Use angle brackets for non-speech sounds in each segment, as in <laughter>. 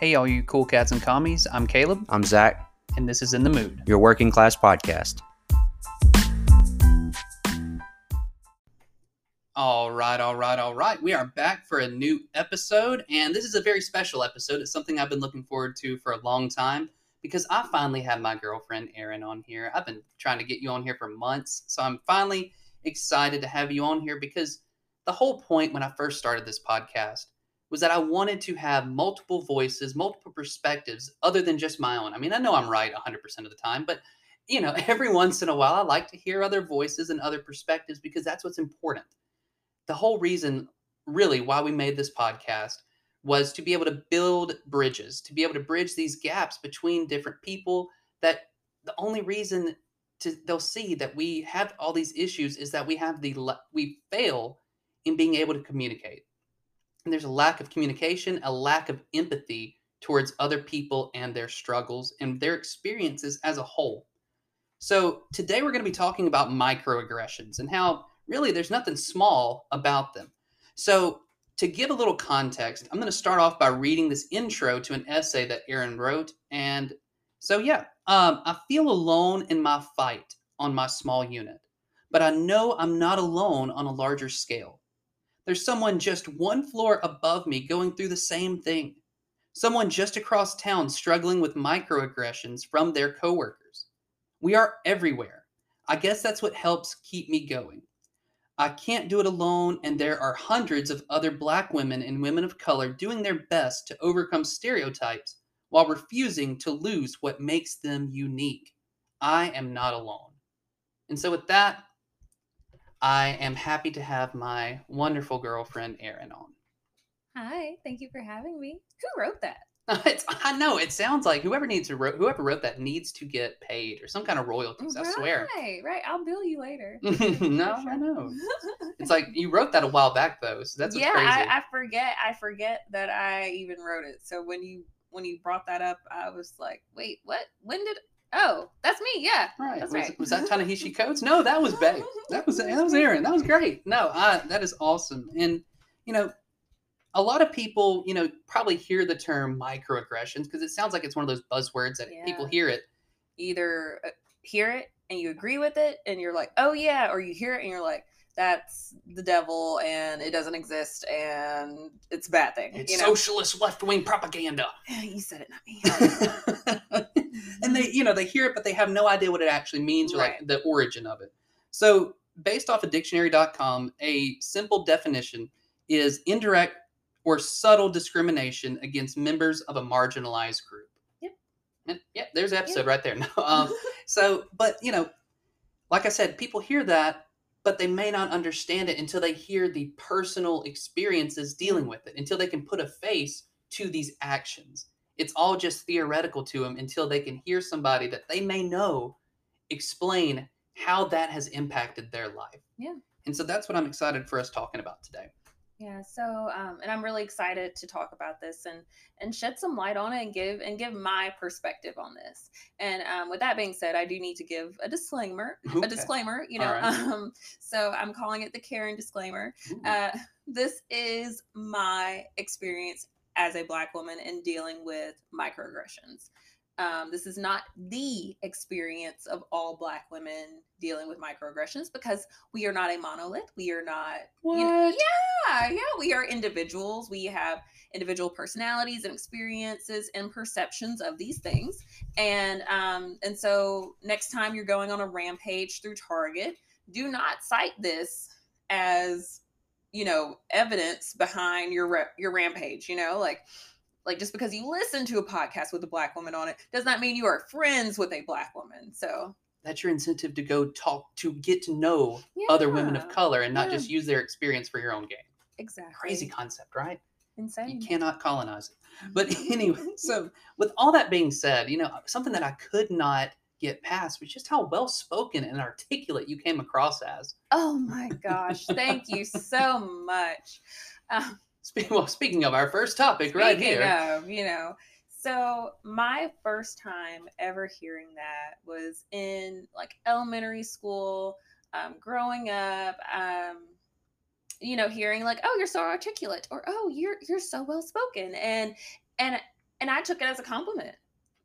Hey, all you cool cats and commies. I'm Caleb, I'm Zach, and this is In the Mood. your working class podcast. All right, all right, all right. We are back for a new episode, and this is a very special episode. It's something I've been looking forward to for a long time because I finally have my girlfriend Erin on here. I've been trying to get you on here for months, so I'm finally excited to have you on here because the whole point when I first started this podcast was that I wanted to have multiple voices, multiple perspectives other than just my own. I mean, I know I'm right 100% of the time, but you know, <laughs> every once in a while I like to hear other voices and other perspectives because that's what's important. The whole reason really why we made this podcast was to be able to build bridges, to be able to bridge these gaps between different people that the only reason to they'll see that we have all these issues is that we have the we fail in being able to communicate. And there's a lack of communication, a lack of empathy towards other people and their struggles and their experiences as a whole. So, today we're going to be talking about microaggressions and how really there's nothing small about them. So, to give a little context, I'm going to start off by reading this intro to an essay that Erin wrote. And so, yeah, um, I feel alone in my fight on my small unit, but I know I'm not alone on a larger scale. There's someone just one floor above me going through the same thing. Someone just across town struggling with microaggressions from their coworkers. We are everywhere. I guess that's what helps keep me going. I can't do it alone, and there are hundreds of other black women and women of color doing their best to overcome stereotypes while refusing to lose what makes them unique. I am not alone. And so, with that, I am happy to have my wonderful girlfriend Erin on. Hi, thank you for having me. Who wrote that? <laughs> It's, I know it sounds like whoever needs to wrote, whoever wrote that needs to get paid or some kind of royalties. I swear. Right, right. I'll bill you later. <laughs> no, <laughs> I know. It's like you wrote that a while back though, so that's what's yeah, crazy. I, I forget. I forget that I even wrote it. So when you when you brought that up, I was like, wait, what? When did? Oh, me. Yeah, right. That's was, right. was that Ta-Nehisi <laughs> Coates? No, that was Bay. That was that was Erin. That was great. No, I, that is awesome. And you know, a lot of people, you know, probably hear the term microaggressions because it sounds like it's one of those buzzwords that people hear it. Either uh, hear it and you agree with it, and you're like, oh yeah, or you hear it and you're like, that's the devil and it doesn't exist and it's a bad thing. It's you know? socialist left wing propaganda. <laughs> you said it, not me. <laughs> and they, you know, they hear it, but they have no idea what it actually means or like the origin of it. So, based off of dictionary.com, a simple definition is indirect or subtle discrimination against members of a marginalized group. Yep. And yeah, there's the episode right there. No, <laughs> um, so, but you know, like I said, people hear that, but they may not understand it until they hear the personal experiences dealing with it, until they can put a face to these actions. It's all just theoretical to them until they can hear somebody that they may know explain how that has impacted their life. Yeah. And so that's what I'm excited for us talking about today. Yeah, so um, and I'm really excited to talk about this and and shed some light on it and give and give my perspective on this. And um, with that being said, I do need to give a disclaimer. Okay. A disclaimer, you know. Right. Um, so I'm calling it the Karen disclaimer. Uh, this is my experience as a black woman in dealing with microaggressions. Um, this is not the experience of all black women dealing with microaggressions because we are not a monolith. We are not. you know- What? yeah, yeah, we are individuals. We have individual personalities and experiences and perceptions of these things. And um, and so next time you're going on a rampage through Target, do not cite this as you know evidence behind your your rampage. You know, like like just because you listen to a podcast with a black woman on it does not mean you are friends with a black woman. So That's your incentive to go talk to get to know other women of color and not yeah. just use their experience for your own gain. Exactly. Crazy concept, right? Insane. You cannot colonize it. But <laughs> anyway, <laughs> so with all that being said, you know, something that I could not get past was just how well spoken and articulate you came across as. Oh my <laughs> gosh. Thank you so much. Um, Spe- Well, speaking of our first topic right speaking here. Of, you know, so my first time ever hearing that was in like elementary school, um, growing up, um, you know, hearing like, oh, you're so articulate or oh, you're you're so well spoken. And and and I took it as a compliment.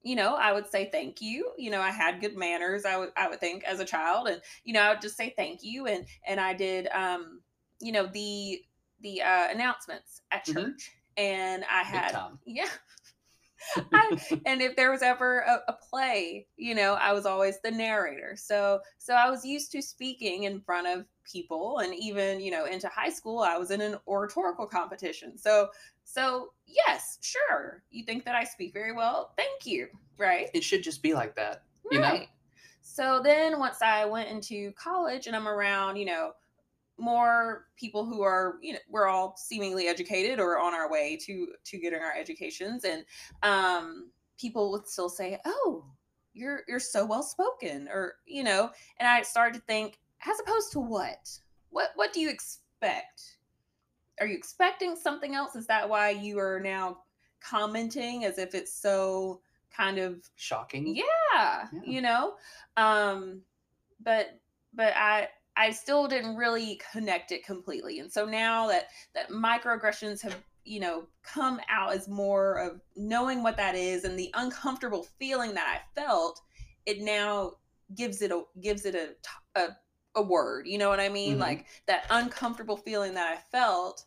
You know, I would say thank you. You know, I had good manners. I would I would think as a child, and you know, I would just say thank you, and and I did, um, you know, the the uh, announcements at Mhm. church, and I had <laughs> yeah. <laughs> I, and if there was ever a, a play, you know, I was always the narrator. So so I was used to speaking in front of people and even, you know, into high school I was in an oratorical competition. So so yes, sure. You think that I speak very well? Thank you. Right? It should just be like that. You know? Right. So then once I went into college and I'm around, you know, more people who are, you know, we're all seemingly educated or on our way to to getting our educations and um people would still say, "Oh, you're you're so well spoken," or you know, and I started to think, as opposed to what? What what do you expect? Are you expecting something else? Is that why you are now commenting as if it's so kind of Shocking. yeah, Yeah. you know um but but i i still didn't really connect it completely and so now that that microaggressions have you know come out as more of knowing what that is and the uncomfortable feeling that i felt it now gives it a gives it a a, a word you know what i mean Mhm. like that uncomfortable feeling that i felt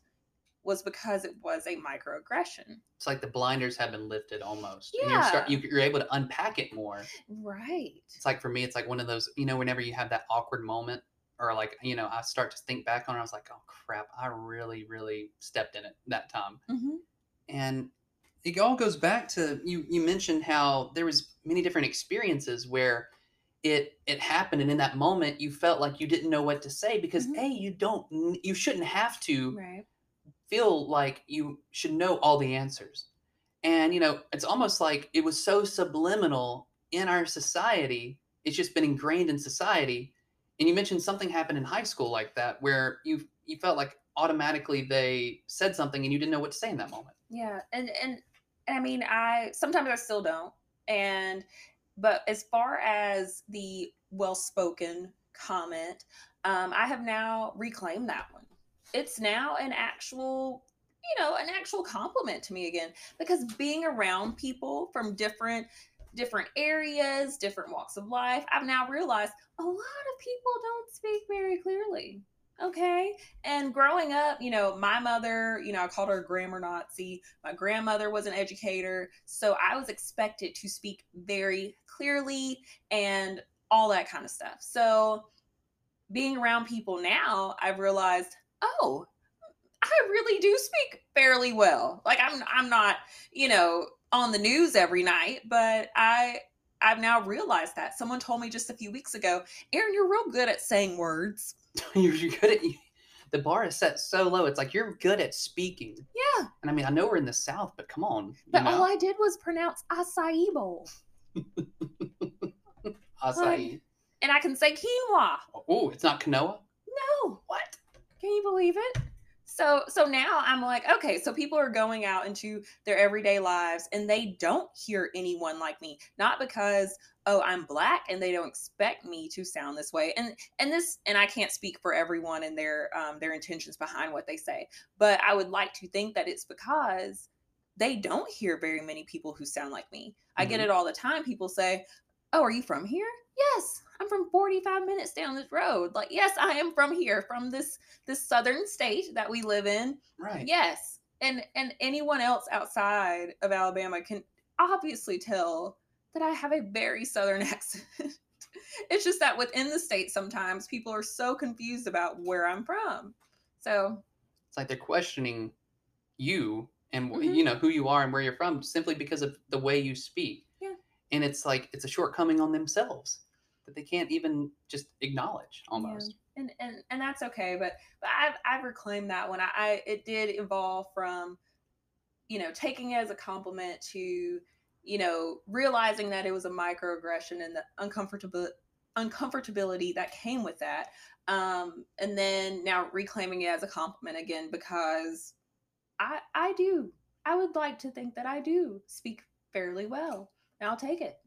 was because it was a microaggression It's like the blinders have been lifted almost. And Yeah. you're, start, you, you're able to unpack it more. right It's like for me, it's like one of those, you know, whenever you have that awkward moment or like, you know, I start to think back on it, I was like, oh crap, I really, really stepped in it that time. hmm and it all goes back to you you mentioned how there was many different experiences where it it happened and in that moment you felt like you didn't know what to say because Mhm. a you don't you shouldn't have to right. feel like you should know all the answers. And you know it's almost like it was so subliminal in our society it's just been ingrained in society. And you mentioned something happened in high school like that where you you felt like automatically they said something and you didn't know what to say in that moment. Yeah, and and I mean, I sometimes I still don't, and but as far as the well-spoken comment, um, I have now reclaimed that one. It's now an actual, you know, an actual compliment to me again because being around people from different different areas, different walks of life, I've now realized a lot of people don't speak very clearly. Okay. And growing up, you know, my mother, you know, I called her a grammar Nazi. My grandmother was an educator. So I was expected to speak very clearly and all that kind of stuff. So being around people now, I've realized, oh, I really do speak fairly well. Like I'm I'm not, you know, on the news every night, but I I've now realized that. Someone told me just a few weeks ago, Erin, you're real good at saying words. <laughs> you're, good at the bar is set so low it's like you're good at speaking Yeah. and i mean i know we're in the south but come on But know all I did was pronounce acai bowl. <laughs> acai And I can say quinoa. oh it's not quinoa No. what Can you believe it? So so now I'm like, okay, so people are going out into their everyday lives and they don't hear anyone like me. Not because oh, I'm black and they don't expect me to sound this way. And and this and I can't speak for everyone and their um their intentions behind what they say. But I would like to think that it's because they don't hear very many people who sound like me. I get Mhm. it all the time. People say, "Oh, are you from here?" Yes, I'm from 45 minutes down this road. Like, yes, I am from here, from this this southern state that we live in. right Yes. And and anyone else outside of Alabama can obviously tell that I have a very southern <laughs> accent. it's just that within the state sometimes people are so confused about where I'm from. So, it's like they're questioning you and Mhm. you know who you are and where you're from simply because of the way you speak Yeah. and it's like it's a shortcoming on themselves that they can't even just acknowledge almost. And and and that's okay but but i've i've reclaimed that one. I, I it did evolve from you know taking it as a compliment to you know realizing that it was a microaggression and the uncomfortable uncomfortability that came with that um and then now reclaiming it as a compliment again because i i do i would like to think that i do speak fairly well. And i'll take it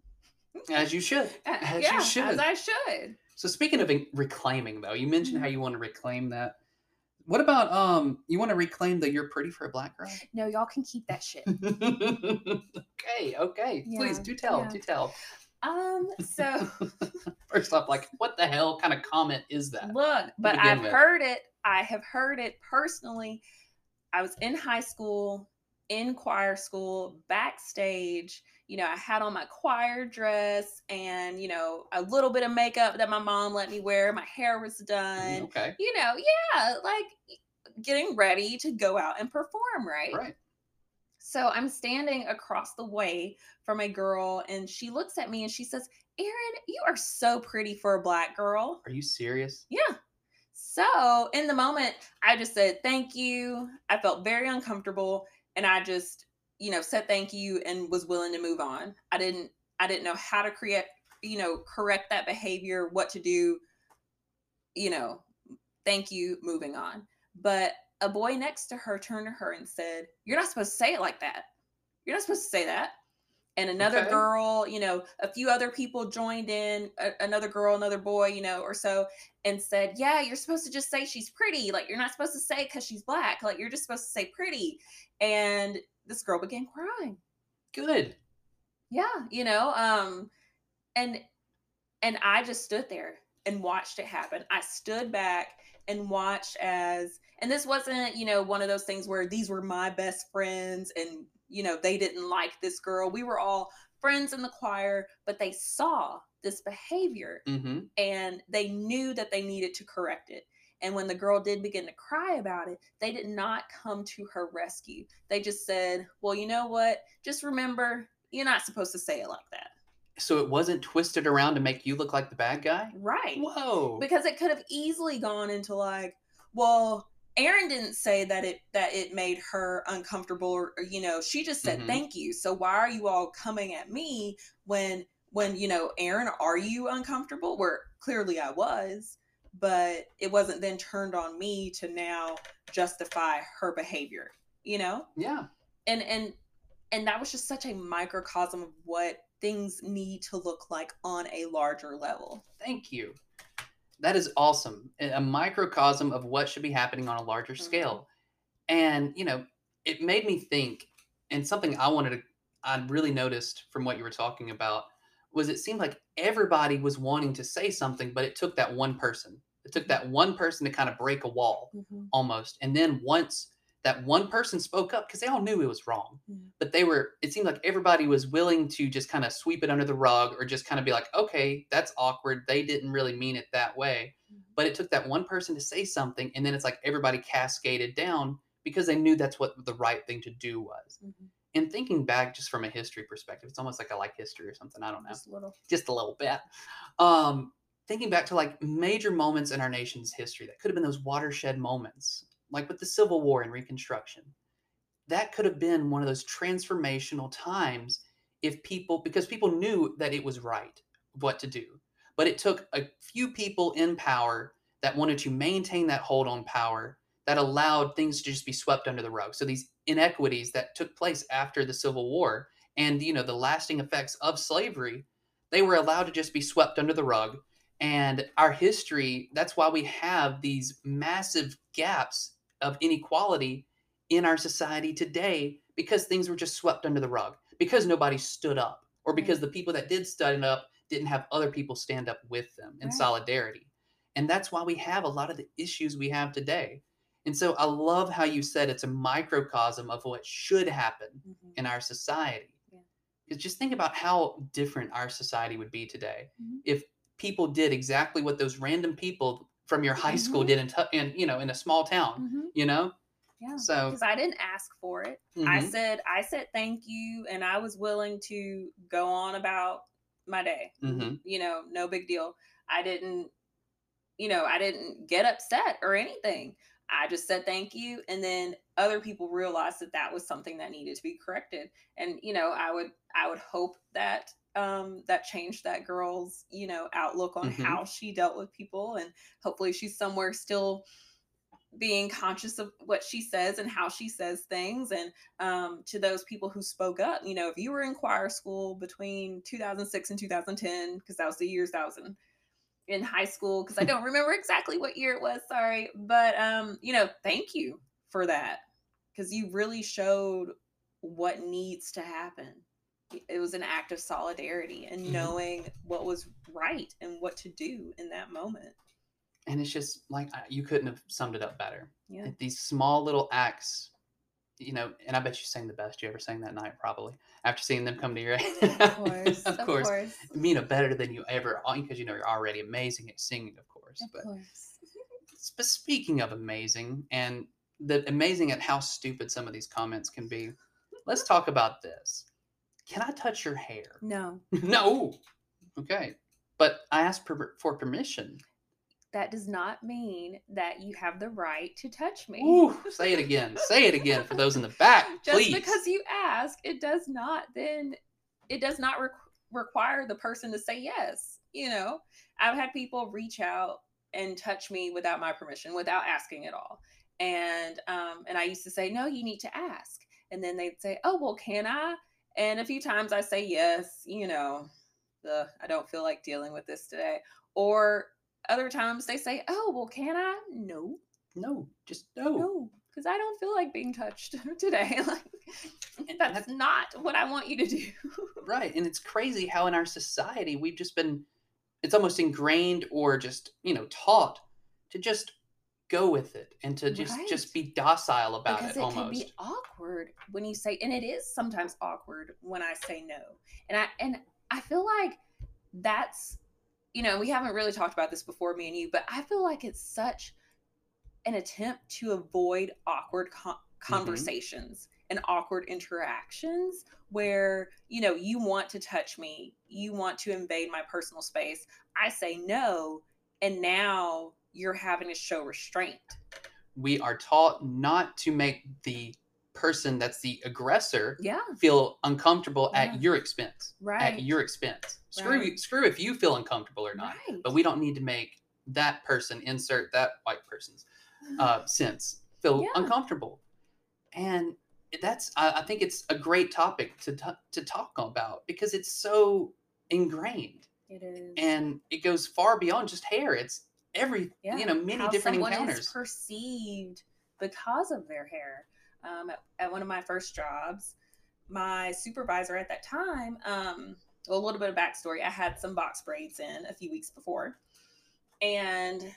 as you should Uh, as yeah you should as i should So speaking of reclaiming, though, you mentioned how Mhm. you want to reclaim that. What about um? You want to reclaim that you're pretty for a black girl? No, y'all can keep that shit. <laughs> okay, okay. Please do tell, yeah. do tell. Um, so <laughs> First off, like, what the hell kind of comment is that? look, but I've with. heard it. I have heard it personally. I was in high school, in choir school, backstage. You know, I had on my choir dress and, you know, a little bit of makeup that my mom let me wear. My hair was mm, done. Okay, You know, yeah, like getting ready to go out and perform, right? right. So I'm standing across the way from a girl, and she looks at me and she says, Erin, you are so pretty for a black girl. Are you serious? Yeah. So in the moment, I just said thank you. I felt very uncomfortable, and I just, you know, said thank you and was willing to move on. I didn't, I didn't know how to create, you know, correct that behavior, what to do. You know, thank you, moving on. But a boy next to her turned to her and said, "You're not supposed to say it like that. You're not supposed to say that." And another Okay. girl, you know, a few other people joined in, a, another girl, another boy, you know, or so, and said, Yeah, you're supposed to just say she's pretty. Like, you're not supposed to say because she's black. Like, you're just supposed to say pretty. And this girl began crying. Good. Yeah, you know, um, and and I just stood there and watched it happen. I stood back and watched as and this wasn't, you know, one of those things where these were my best friends and you know, they didn't like this girl. We were all friends in the choir, but they saw this behavior Mm-hmm. and they knew that they needed to correct it. And when the girl did begin to cry about it, they did not come to her rescue. They just said, Well, you know what? Just remember, you're not supposed to say it like that. So it wasn't twisted around to make you look like the bad guy? Right. Whoa. Because it could have easily gone into like, well, Erin didn't say that it that it made her uncomfortable or, or, you know, she just said Mhm. thank you. So why are you all coming at me when when, you know, Erin, are you uncomfortable? Where clearly I was, but it wasn't then turned on me to now justify her behavior, you know? yeah. and and and that was just such a microcosm of what things need to look like on a larger level Thank you. That is awesome. A microcosm of what should be happening on a larger Mhm. scale. And, you know, it made me think, and something I wanted to, I really noticed from what you were talking about was it seemed like everybody was wanting to say something, but it took that one person. It took that one person to kind of break a wall almost. And then once that one person spoke up, because they all knew it was wrong, Mhm. but they were, it seemed like everybody was willing to just kind of sweep it under the rug or just kind of be like, okay, that's awkward. They didn't really mean it that way. Mhm. But it took that one person to say something. And then it's like everybody cascaded down because they knew that's what the right thing to do was. And thinking back just from a history perspective, it's almost like I like history or something. I don't know just a little just a little bit. Um, thinking back to like major moments in our nation's history that could have been those watershed moments, like with the Civil War and Reconstruction. That could have been one of those transformational times if people, because people knew that it was right what to do. But it took a few people in power that wanted to maintain that hold on power that allowed things to just be swept under the rug. So these inequities that took place after the Civil War and you know the lasting effects of slavery they were allowed to just be swept under the rug. And our history that's why we have these massive gaps of inequality in our society today because things were just swept under the rug because nobody stood up or because the people that did stand up didn't have other people stand up with them in Right. solidarity. And that's why we have a lot of the issues we have today and so i love how you said it's a microcosm of what should happen Mhm. in our society. Yeah. Because just think about how different our society would be today Mhm. if people did exactly what those random people from your high school Mhm. did in, tu- in you know in a small town. Mhm. You know, yeah so because i didn't ask for it i mhm, said i said thank you and i was willing to go on about my day Mhm. you know no big deal i didn't you know i didn't get upset or anything i just said thank you and then other people realized that that was something that needed to be corrected and you know i would i would hope that um that changed that girl's you know outlook on Mhm. how she dealt with people and hopefully she's somewhere still being conscious of what she says and how she says things and um, to those people who spoke up you know if you were in choir school between 2006 and 2010 because that was the years that I was in in high school because I <laughs> don't remember exactly what year it was. Sorry, but um, you know, thank you for that because you really showed what needs to happen. It was an act of solidarity and Mhm. knowing what was right and what to do in that moment. And it's just like you couldn't have summed it up better. Yeah. These small little acts, you know, and I bet you sang the best you ever sang that night, probably after seeing them come to your <laughs> Of course. of course. you know, better than you ever, because you know you're already amazing at singing, of course. Of but course. but speaking of amazing and the amazing at how stupid some of these comments can be, let's talk about this. Can I touch your hair? No, <laughs> no. Okay. But I asked per- for permission. That does not mean that you have the right to touch me. Ooh, <laughs> say it again. Say it again for those in the back, <laughs> Just please. because you ask, it does not then it does not requ- require the person to say yes. You know, I've had people reach out and touch me without my permission, without asking at all. And um, and I used to say, no, you need to ask. And then they'd say, oh, well, can I? And a few times I say yes. You know, the I don't feel like dealing with this today. Or other times they say, oh, well, can I? No, no, just no. no, because I don't feel like being touched <laughs> today. <laughs> like that's not what I want you to do. Right. And it's crazy how in our society we've just been it's almost ingrained or just, you know, taught to just go with it and to just just be docile about because it it, almost. can be awkward when you say, and it is sometimes awkward when I say no. And I and I feel like that's, you know, we haven't really talked about this before, me and you, but I feel like it's such an attempt to avoid awkward con- mm-hmm. conversations and awkward interactions where you know you want to touch me you want to invade my personal space i say no and now you're having to show restraint. We are taught not to make the person that's the aggressor yeah feel uncomfortable Yeah. at your expense. right At your expense. Screw Right. screw if you feel uncomfortable or not. right But we don't need to make that person insert that white person's uh, sense feel Yeah. uncomfortable. And that's I, I think it's a great topic to t- to talk about because it's so ingrained it is and it goes far beyond just hair. It's every yeah. you know many how different encounters. perceived because of their hair. Um, at, at one of my first jobs, my supervisor at that time, um, well, a little bit of backstory. I had some box braids in a few weeks before, and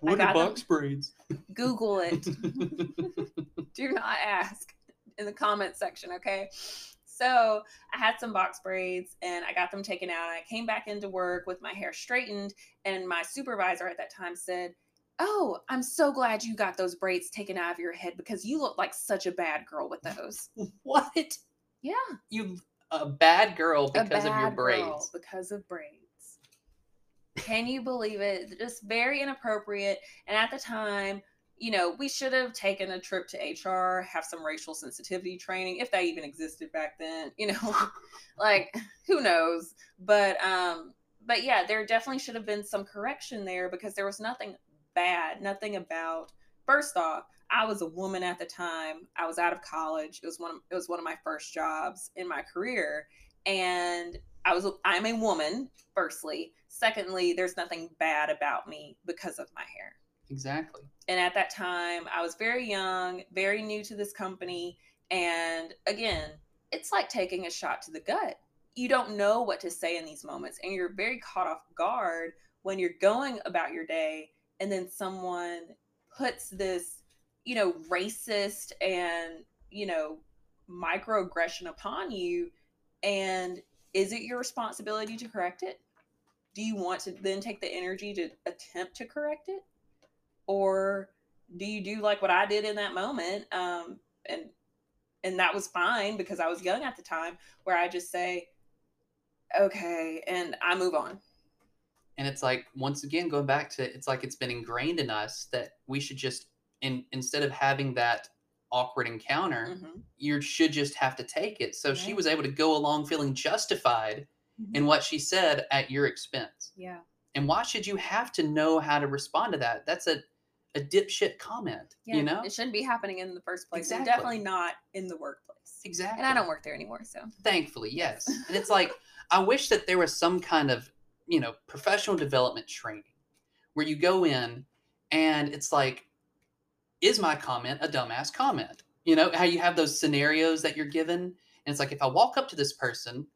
what are them. box braids? <laughs> Google it. <laughs> Do not ask in the comment section, okay? So I had some box braids and I got them taken out. I came back into work with my hair straightened, and my supervisor at that time said, Oh, I'm so glad you got those braids taken out of your head because you look like such a bad girl with those. <laughs> what? Yeah. You a bad girl because of your braids. girl because of braids. Can you believe it? Just very inappropriate. And at the time, you know, we should have taken a trip to HR, have some racial sensitivity training, if that even existed back then. You know, <laughs> <laughs> like who knows? But um, but yeah, there definitely should have been some correction there because there was nothing bad, nothing about. First off, I was a woman at the time. I was out of college. It was one of, it was one of my first jobs in my career and I was I'm a woman firstly. Secondly, there's nothing bad about me because of my hair. Exactly. And at that time, I was very young, very new to this company, and again, it's like taking a shot to the gut. You don't know what to say in these moments and you're very caught off guard when you're going about your day and then someone puts this, you know, racist and, you know, microaggression upon you and is it your responsibility to correct it? Do you want to then take the energy to attempt to correct it? Or do you do like what I did in that moment? Um, and and that was fine because I was young at the time, where I just say, okay, and I move on. And it's like once again going back to it's like it's been ingrained in us that we should just in instead of having that awkward encounter, Mhm. you should just have to take it. So she was able to go along feeling justified in what she said at your expense. Yeah. And why should you have to know how to respond to that? That's a a dipshit comment, Yeah. you know? It shouldn't be happening in the first place. And definitely not in the workplace. Exactly. And I don't work there anymore, so Thankfully, yes. <laughs> And it's like I wish that there was some kind of you know, professional development training where you go in and it's like, is my comment a dumbass comment? You know, how you have those scenarios that you're given. And it's like, if I walk up to this person,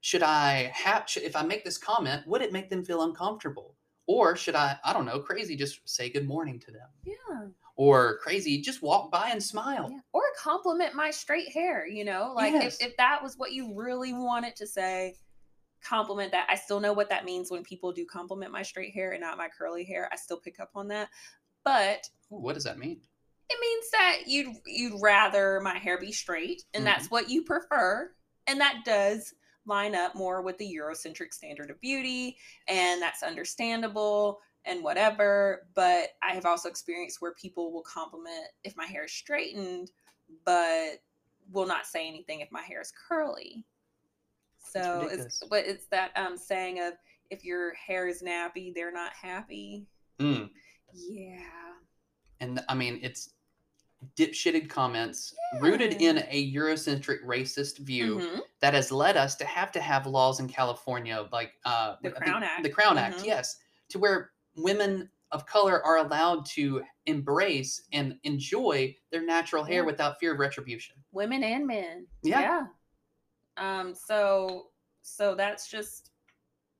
should I have, should, if I make this comment, would it make them feel uncomfortable? Or should I, I don't know, crazy, just say good morning to them? Yeah. Or crazy, just walk by and smile. yeah. Or compliment my straight hair, you know? Like Yes. if, if that was what you really wanted to say, compliment that. I still know what that means when people do compliment my straight hair and not my curly hair. I still pick up on that. But Ooh, what does that mean? it means that you'd you'd rather my hair be straight and that's mm-hmm. what you prefer and that does line up more with the eurocentric standard of beauty and that's understandable and whatever but i have also experienced where people will compliment if my hair is straightened but will not say anything if my hair is curly so it's ridiculous. but it's that um saying of if your hair is nappy they're not happy Mm. yeah And I mean, it's dipshitted comments rooted in a Eurocentric racist view Mhm. that has led us to have to have laws in California, like uh, The Crown Act. The Crown Act, Mhm. yes, to where women of color are allowed to embrace and enjoy their natural hair Yeah. without fear of retribution. women and men Yeah. Um so so that's just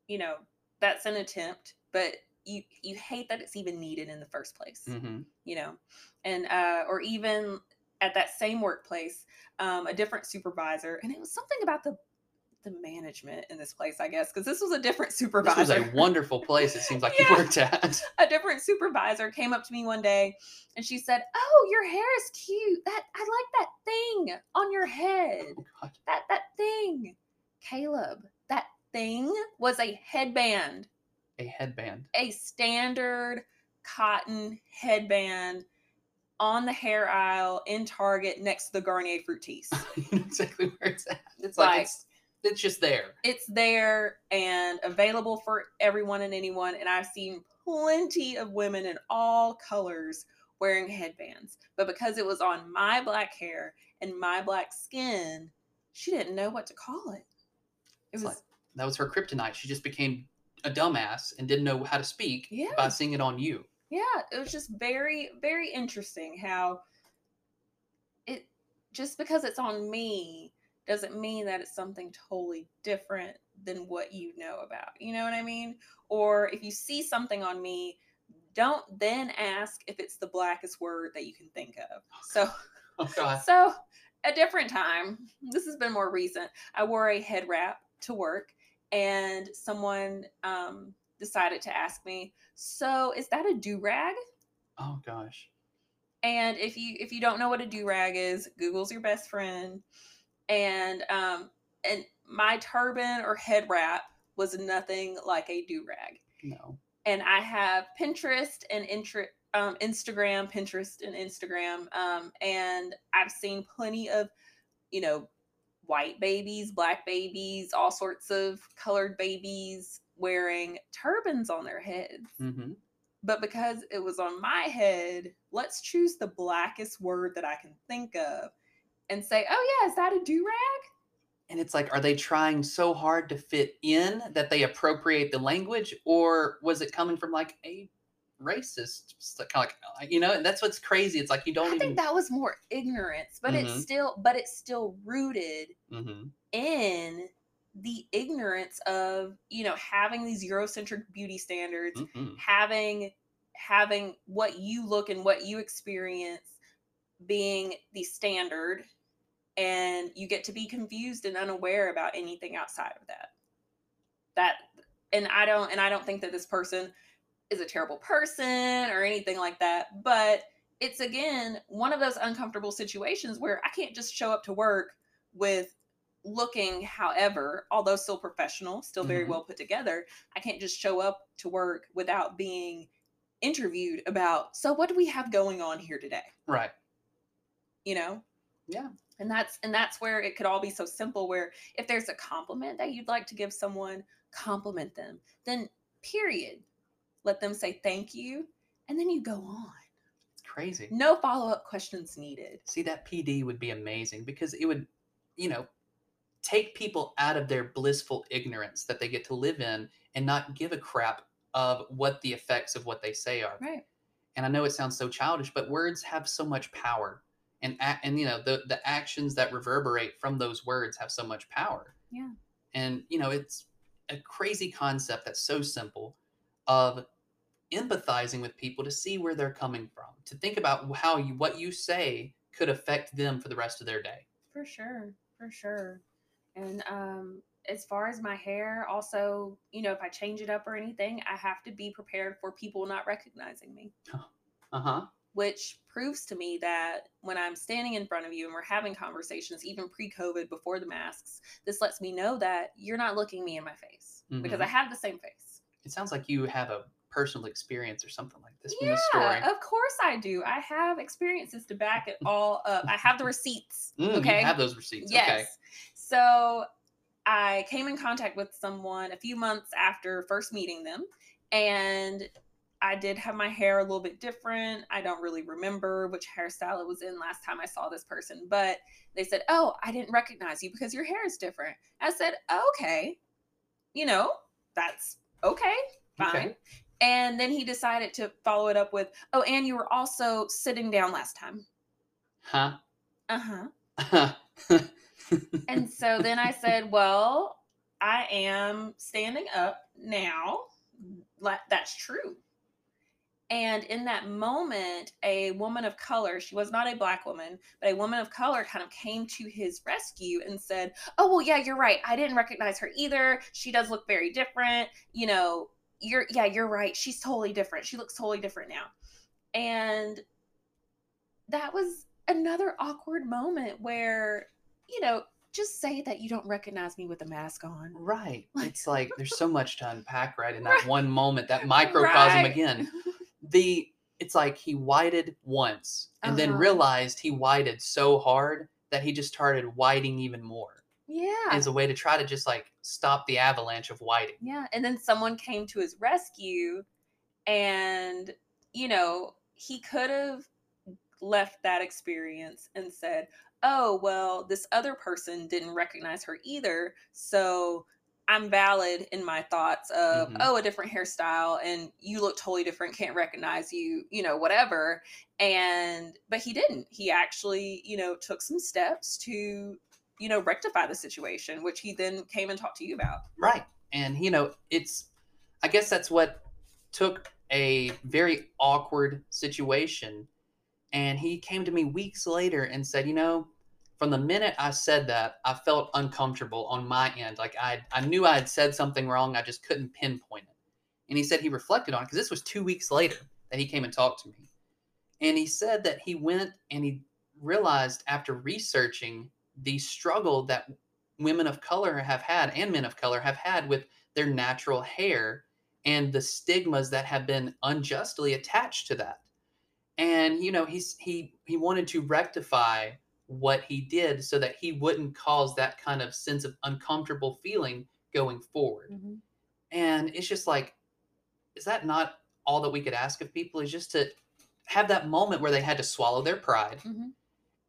you know that's an attempt but you you hate that it's even needed in the first place hmm you know? And uh or even at that same workplace um a different supervisor and it was something about the the management in this place i guess because this was a different This supervisor was a wonderful place. It seems like <laughs> Yeah. you worked at. <laughs> a different supervisor came up to me one day and she said, "Oh, your hair is cute. That I like that thing on your head. Oh, That that thing." Caleb, that thing was a headband, A headband. a standard cotton headband on the hair aisle in Target next to the Garnier Fructis. <laughs> exactly where it's at. It's Like, like it's it's just there. it's there and available for everyone and anyone. And I've seen plenty of women in all colors wearing headbands. But because it was on my black hair and my black skin, she didn't know what to call it. It was like that was her kryptonite. She just became a dumbass and didn't know how to speak Yeah. by seeing it on you. yeah, it was just very, very interesting how it just because it's on me doesn't mean that it's something totally different than what you know about. You know what I mean? Or if you see something on me, don't then ask if it's the blackest word that you can think of. So <laughs> Oh so a different time. This has been more recent. I wore a head wrap to work and someone um decided to ask me, "So, is that a do-rag?" Oh gosh. And if you if you don't know what a do-rag is, Google's your best friend. And um and my turban or head wrap was nothing like a do-rag. No. And I have Pinterest and intra, um, Instagram, Pinterest and Instagram. Um, and I've seen plenty of, you know, white babies, black babies, all sorts of colored babies wearing turbans on their heads hmm but because it was on my head, let's choose the blackest word that I can think of and say, oh, yeah, is that a do rag? And it's like, are they trying so hard to fit in that they appropriate the language, or was it coming from like a racist, kind of like you know? And that's what's crazy. It's like you don't I even. think that was more ignorance, but Mhm. it's still, but it's still rooted hmm in the ignorance of, you know, having these Eurocentric beauty standards, hmm having having what you look and what you experience being the standard and you get to be confused and unaware about anything outside of that that and i don't and i don't think that this person is a terrible person or anything like that but it's again one of those uncomfortable situations where i can't just show up to work with looking however although still professional still very Mhm. well put together i can't just show up to work without being interviewed about so what do we have going on here today Right. you know Yeah. And that's and that's where it could all be so simple where if there's a compliment that you'd like to give someone compliment them then period let them say thank you and then you go on It's crazy. no follow-up questions needed See, that PD would be amazing because it would, you know, take people out of their blissful ignorance that they get to live in and not give a crap of what the effects of what they say are. Right. And I know it sounds so childish, but words have so much power. And and you know, the the actions that reverberate from those words have so much power. Yeah. And you know, it's a crazy concept that's so simple of empathizing with people to see where they're coming from, to think about how you what you say could affect them for the rest of their day. For sure, for sure. And um, as far as my hair, also, you know, if I change it up or anything, I have to be prepared for people not recognizing me, <laughs> Uh-huh. Which proves to me that when I'm standing in front of you and we're having conversations, even pre COVID, before the masks, this lets me know that you're not looking me in my face because I have the same face. It sounds like you have a personal experience or something like this Yeah, story. of course I do. I have experiences to back it all up. I have the receipts. <laughs> Mm, okay. Have those receipts. Yes. Okay. So I came in contact with someone a few months after first meeting them, and I did have my hair a little bit different. I don't really remember which hairstyle it was in last time I saw this person, but they said, Oh, I didn't recognize you because your hair is different. I said, Okay, you know, that's okay, fine. Okay. And then he decided to follow it up with, Oh, and you were also sitting down last time. Huh? Uh huh. <laughs> And so then I said, Well, I am standing up now. That's true. And in that moment, a woman of color, she was not a black woman, but a woman of color kind of came to his rescue and said, Oh, well, yeah, you're right. I didn't recognize her either. She does look very different. You know, you're, yeah, you're right. She's totally different. She looks totally different now. And that was another awkward moment where, you know, just say that you don't recognize me with a mask on. right. It's like there's so much to unpack right in that <laughs> Right. one moment, that microcosm Right. again. <laughs> The it's like he whited once and then Uh-huh. realized he whited so hard that he just started whiting even more Yeah. as a way to try to just like stop the avalanche of whiting. Yeah. And then someone came to his rescue and, you know, he could have left that experience and said, oh, well, this other person didn't recognize her either. So I'm valid in my thoughts of, Mhm. oh, a different hairstyle and you look totally different, can't recognize you, you know, whatever. And, but he didn't. He actually, you know, took some steps to, you know, rectify the situation, which he then came and talked to you about. Right. And you know, it's I guess that's what took a very awkward situation and he came to me weeks later and said, "You know, from the minute I said that, I felt uncomfortable on my end. Like I I knew I had said something wrong, I just couldn't pinpoint it." And he said he reflected on it because this was 2 weeks later that he came and talked to me. And he said that he went and he realized after researching the struggle that women of color have had and men of color have had with their natural hair and the stigmas that have been unjustly attached to that. And you know, he's he he wanted to rectify what he did so that he wouldn't cause that kind of sense of uncomfortable feeling going forward. And it's just like is that not all that we could ask of people is just to have that moment where they had to swallow their pride Mhm.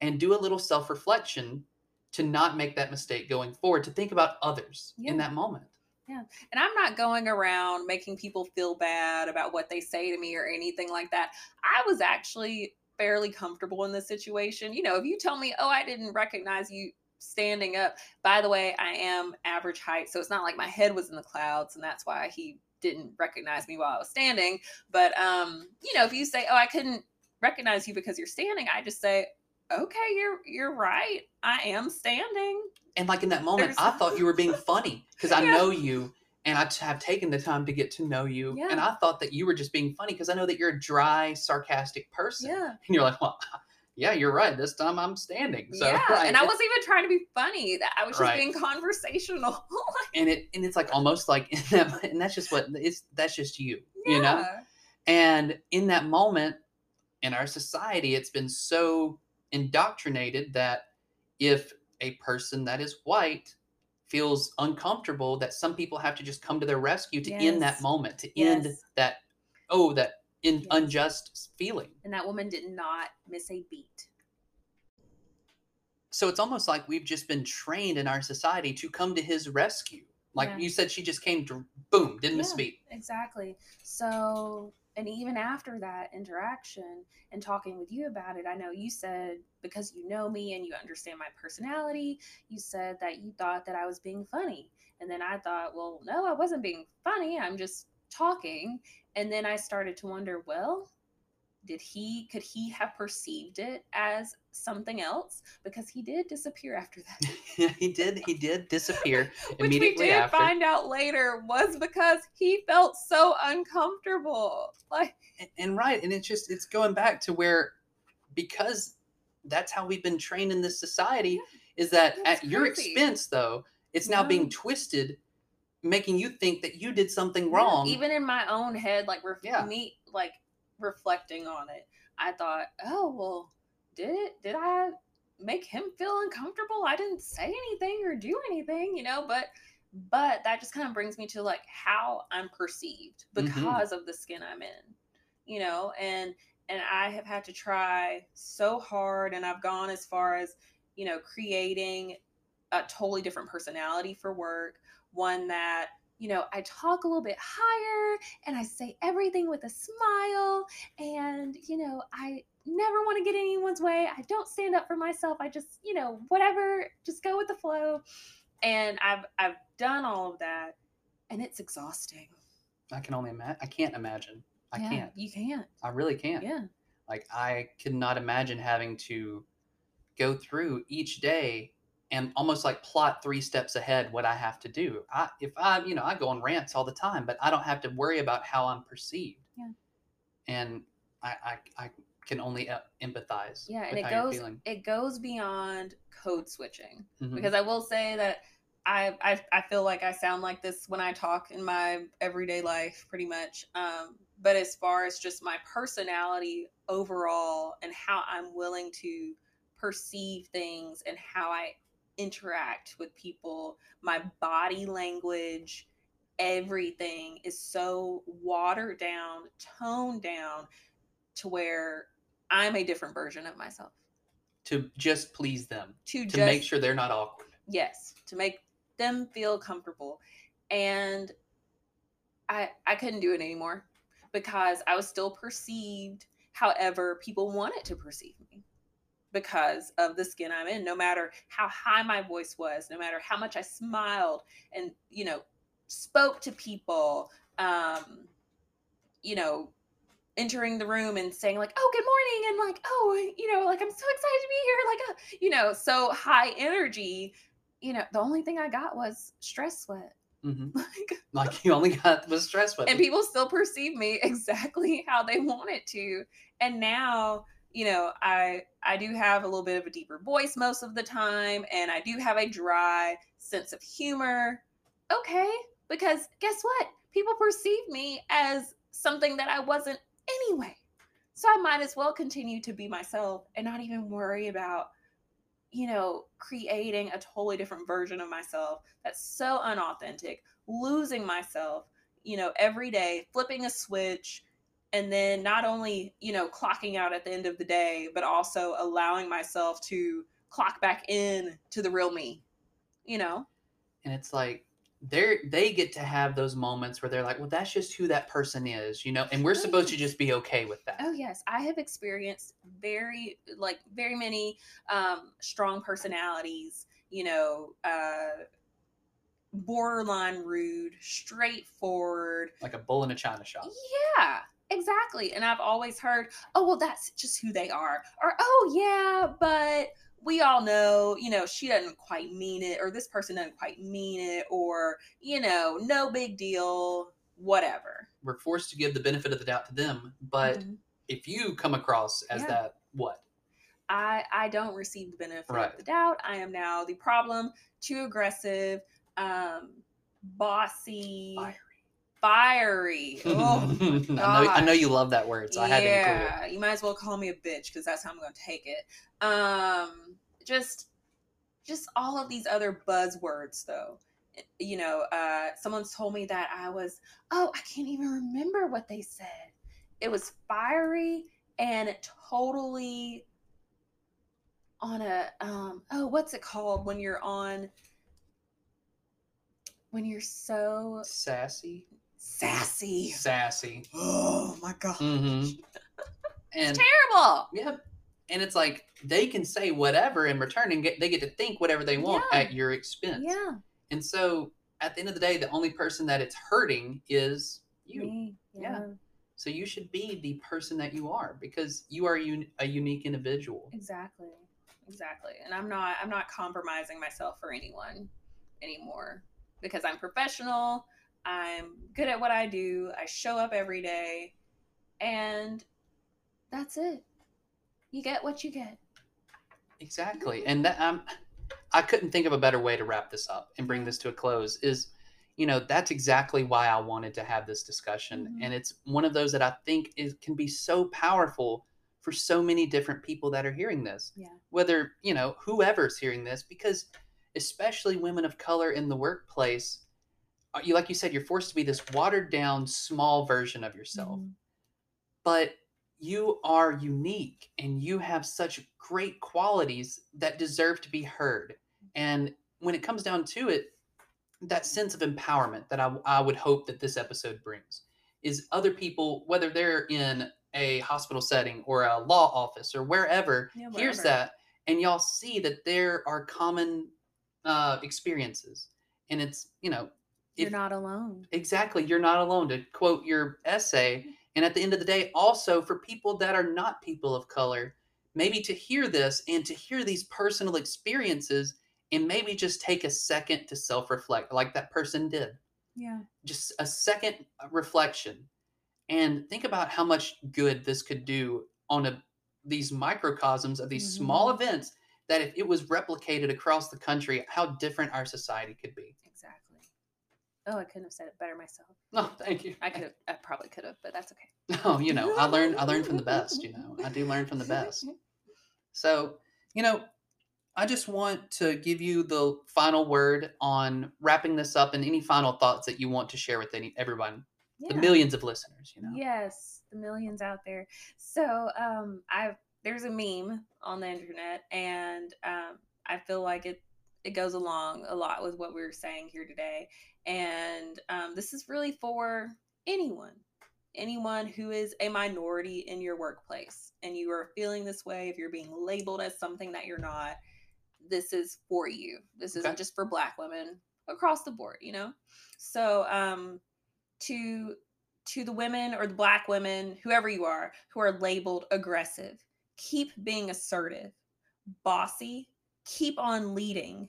and do a little self-reflection to not make that mistake going forward to think about others Yeah. in that moment Yeah. And I'm not going around making people feel bad about what they say to me or anything like that. I was actually fairly comfortable in this situation. You know, if you tell me, oh, I didn't recognize you standing up, by the way, I am average height. So it's not like my head was in the clouds and that's why he didn't recognize me while I was standing. But, um, you know, if you say, oh, I couldn't recognize you because you're standing, I just say, okay, you're, you're right. I am standing. and like in that moment There's- i thought you were being funny because i <laughs> Yeah. know you and I have taken the time to get to know you and i thought that you were just being funny because i know that you're a dry sarcastic person Yeah. and you're like well <laughs> yeah you're right this time i'm standing so yeah, <laughs> right, and I wasn't even trying to be funny. That I was just Right. being conversational. <laughs> and it and it's like almost like and that's just what it's that's just you you know And in that moment, in our society, it's been so indoctrinated that if a person that is white feels uncomfortable, that some people have to just come to their rescue to end that moment, to end that, oh, that in, Yes. unjust feeling. And that woman did not miss a beat. So it's almost like we've just been trained in our society to come to his rescue. Like Yeah. you said, she just came to boom, didn't miss a beat. Exactly. So, and even after that interaction and talking with you about it, I know you said because you know me and you understand my personality, you said that you thought that I was being funny. And then I thought, well, no, I wasn't being funny. I'm just talking. And then I started to wonder, well, did he could he have perceived it as something else because he did disappear after that Yeah, <laughs> he did. He did disappear <laughs> which we did after. find out later was because he felt so uncomfortable. Like, and, and right, and it's just it's going back to where because that's how we've been trained in this society is that That's at your expense though it's now Yeah. being twisted making you think that you did something yeah, wrong even in my own head, like ref- Yeah. me, like reflecting on it, I thought, oh well, did it? Did I make him feel uncomfortable? I didn't say anything or do anything, you know. But but that just kind of brings me to like how I'm perceived Mhm. because of the skin I'm in, you know, and and I have had to try so hard, and I've gone as far as you know creating a totally different personality for work, one that you know I talk a little bit higher and I say everything with a smile, and you know I never want to get anyone's way. I don't stand up for myself. I just you know whatever, just go with the flow, and I've I've done all of that, and it's exhausting. i can only imagine i can't imagine i Yeah, can't You can't. i really can't Yeah. like i could not imagine having to go through each day and almost like plot three steps ahead what i have to do i if i you know i go on rants all the time but i don't have to worry about how i'm perceived Yeah. and i i, I can only uh, empathize Yeah, and it goes it goes beyond code switching. Mhm. because I will say that I, I I feel like I sound like this when I talk in my everyday life, pretty much. Um, but as far as just my personality overall and how I'm willing to perceive things and how I interact with people, my body language, everything is so watered down, toned down to where I'm a different version of myself. to just please them To, to just make sure they're not awkward. Yes to make them feel comfortable. And i i couldn't do it anymore because i was still perceived however people wanted to perceive me because of the skin i'm in no matter how high my voice was no matter how much i smiled and you know spoke to people um you know entering the room and saying like oh good morning and like oh you know like i'm so excited to be here like uh, you know so high energy you know the only thing i got was stress sweat. Hmm <laughs> like <laughs> like you only got was stress with and people still perceive me <laughs> exactly how they want it to and now you know i i do have a little bit of a deeper voice most of the time and i do have a dry sense of humor. Okay because guess what? People perceive me as something that i wasn't anyway. So i might as well continue to be myself and not even worry about you know creating a totally different version of myself that's so unauthentic losing myself you know, every day, flipping a switch, and then not only, you know, clocking out at the end of the day, but also allowing myself to clock back in to the real me, you know? and it's like they're they get to have those moments where they're like well that's just who that person is you know? And we're Oh, supposed to just be okay with that. Oh, yes. I have experienced very, like, very many um, strong personalities, you know, uh, borderline rude, straightforward, like a bull in a china shop. Yeah, exactly. And I've always heard, oh, well, that's just who they are. Or, oh, yeah, but we all know, you know, she doesn't quite mean it, or this person doesn't quite mean it, or, you know, no big deal, whatever. we're forced to give the benefit of the doubt to them but Mhm. if you come across as Yeah. that what I, I don't receive the benefit Right. of the doubt. I am now the problem, too aggressive, um, bossy, Fiery. Fiery. Oh, <laughs> I know I know you love that word so I had to include it yeah, you might as well call me a bitch because that's how I'm going to take it. Um, just, just all of these other buzzwords, though. You know, uh, someone's told me that I was. Oh, I can't even remember what they said. It was fiery and totally on a um. Oh, what's it called when you're on? when you're so Sassy. Sassy. Sassy. Oh my god. Mm-hmm. <laughs> And Terrible. yeah, and it's like they can say whatever in return, and get they get to think whatever they want Yeah. at your expense. Yeah. And so at the end of the day, the only person that it's hurting is you. Me. Yeah. So you should be the person that you are because you are un- a unique individual. Exactly. Exactly. And I'm not I'm not compromising myself for anyone anymore because I'm professional. I'm good at what I do. I show up every day and that's it. You get what you get. Exactly. And that um I couldn't think of a better way to wrap this up and bring this to a close is you know, that's exactly why I wanted to have this discussion Mhm. and it's one of those that I think is can be so powerful for so many different people that are hearing this. Yeah. Whether, you know, whoever's hearing this because especially women of color in the workplace you like you said you're forced to be this watered down small version of yourself Mhm. but you are unique and you have such great qualities that deserve to be heard. And when it comes down to it, that sense of empowerment that I, I would hope that this episode brings is other people, whether they're in a hospital setting or a law office or wherever, Yeah, hears that and y'all see that there are common uh, experiences. And it's, you know, You're if- not alone. Exactly. You're not alone to quote your essay. And at the end of the day, also for people that are not people of color, maybe to hear this and to hear these personal experiences and maybe just take a second to self reflect, like that person did. Yeah. Just a second reflection and think about how much good this could do on a, these microcosms of these small Mhm. events that if it was replicated across the country, how different our society could be. Exactly. Oh, I couldn't have said it better myself. No, <laughs> thank you. I could have I probably could have, but that's okay. No, <laughs> you know, I learned I learned from the best, you know. I do learn from the best. <laughs> So, you know, I just want to give you the final word on wrapping this up and any final thoughts that you want to share with any everyone, the millions of listeners, you know. Yes, the millions out there. So, um, I've there's a meme on the internet, and um, I feel like it it goes along a lot with what we're saying here today. And um, this is really for anyone, anyone who is a minority in your workplace, and you are feeling this way. If you're being labeled as something that you're not, this is for you. This isn't just for Black women across the board, you know. So, um, to to the women or the black women, whoever you are, who are labeled aggressive, keep being assertive, bossy, keep on leading,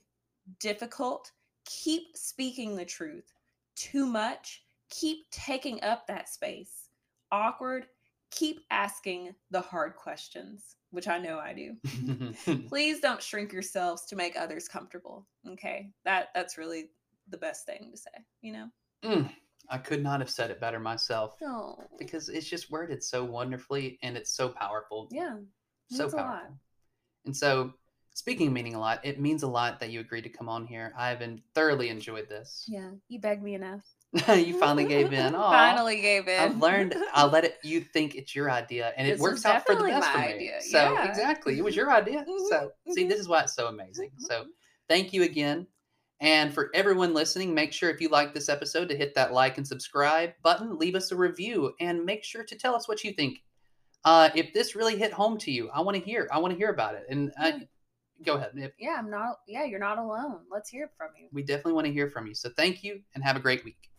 difficult, keep speaking the truth, too much, keep taking up that space, awkward, keep asking the hard questions, which I know I do. <laughs> Please don't shrink yourselves to make others comfortable. Okay? That that's really the best thing to say, you know? Mm, I could not have said it better myself No. because it's just worded so wonderfully and it's so powerful. Yeah. so means a lot. powerful. And so, speaking of meaning a lot, it means a lot that you agreed to come on here. I've been thoroughly enjoyed this. Yeah, you begged me enough. <laughs> you finally gave in. <laughs> Aw. Finally gave in. I've learned. <laughs> I'll let it. You think it's your idea, and it works out for the best for me. idea, So yeah. exactly, it was your idea. So see, mhm. this is why it's so amazing. So thank you again, and for everyone listening, make sure if you like this episode to hit that like and subscribe button, leave us a review, and make sure to tell us what you think. Uh, if this really hit home to you, I want to hear. I want to hear about it. And Yeah. Go ahead. If- yeah, I'm not. Yeah, you're not alone. Let's hear it from you. We definitely want to hear from you. So thank you, and have a great week.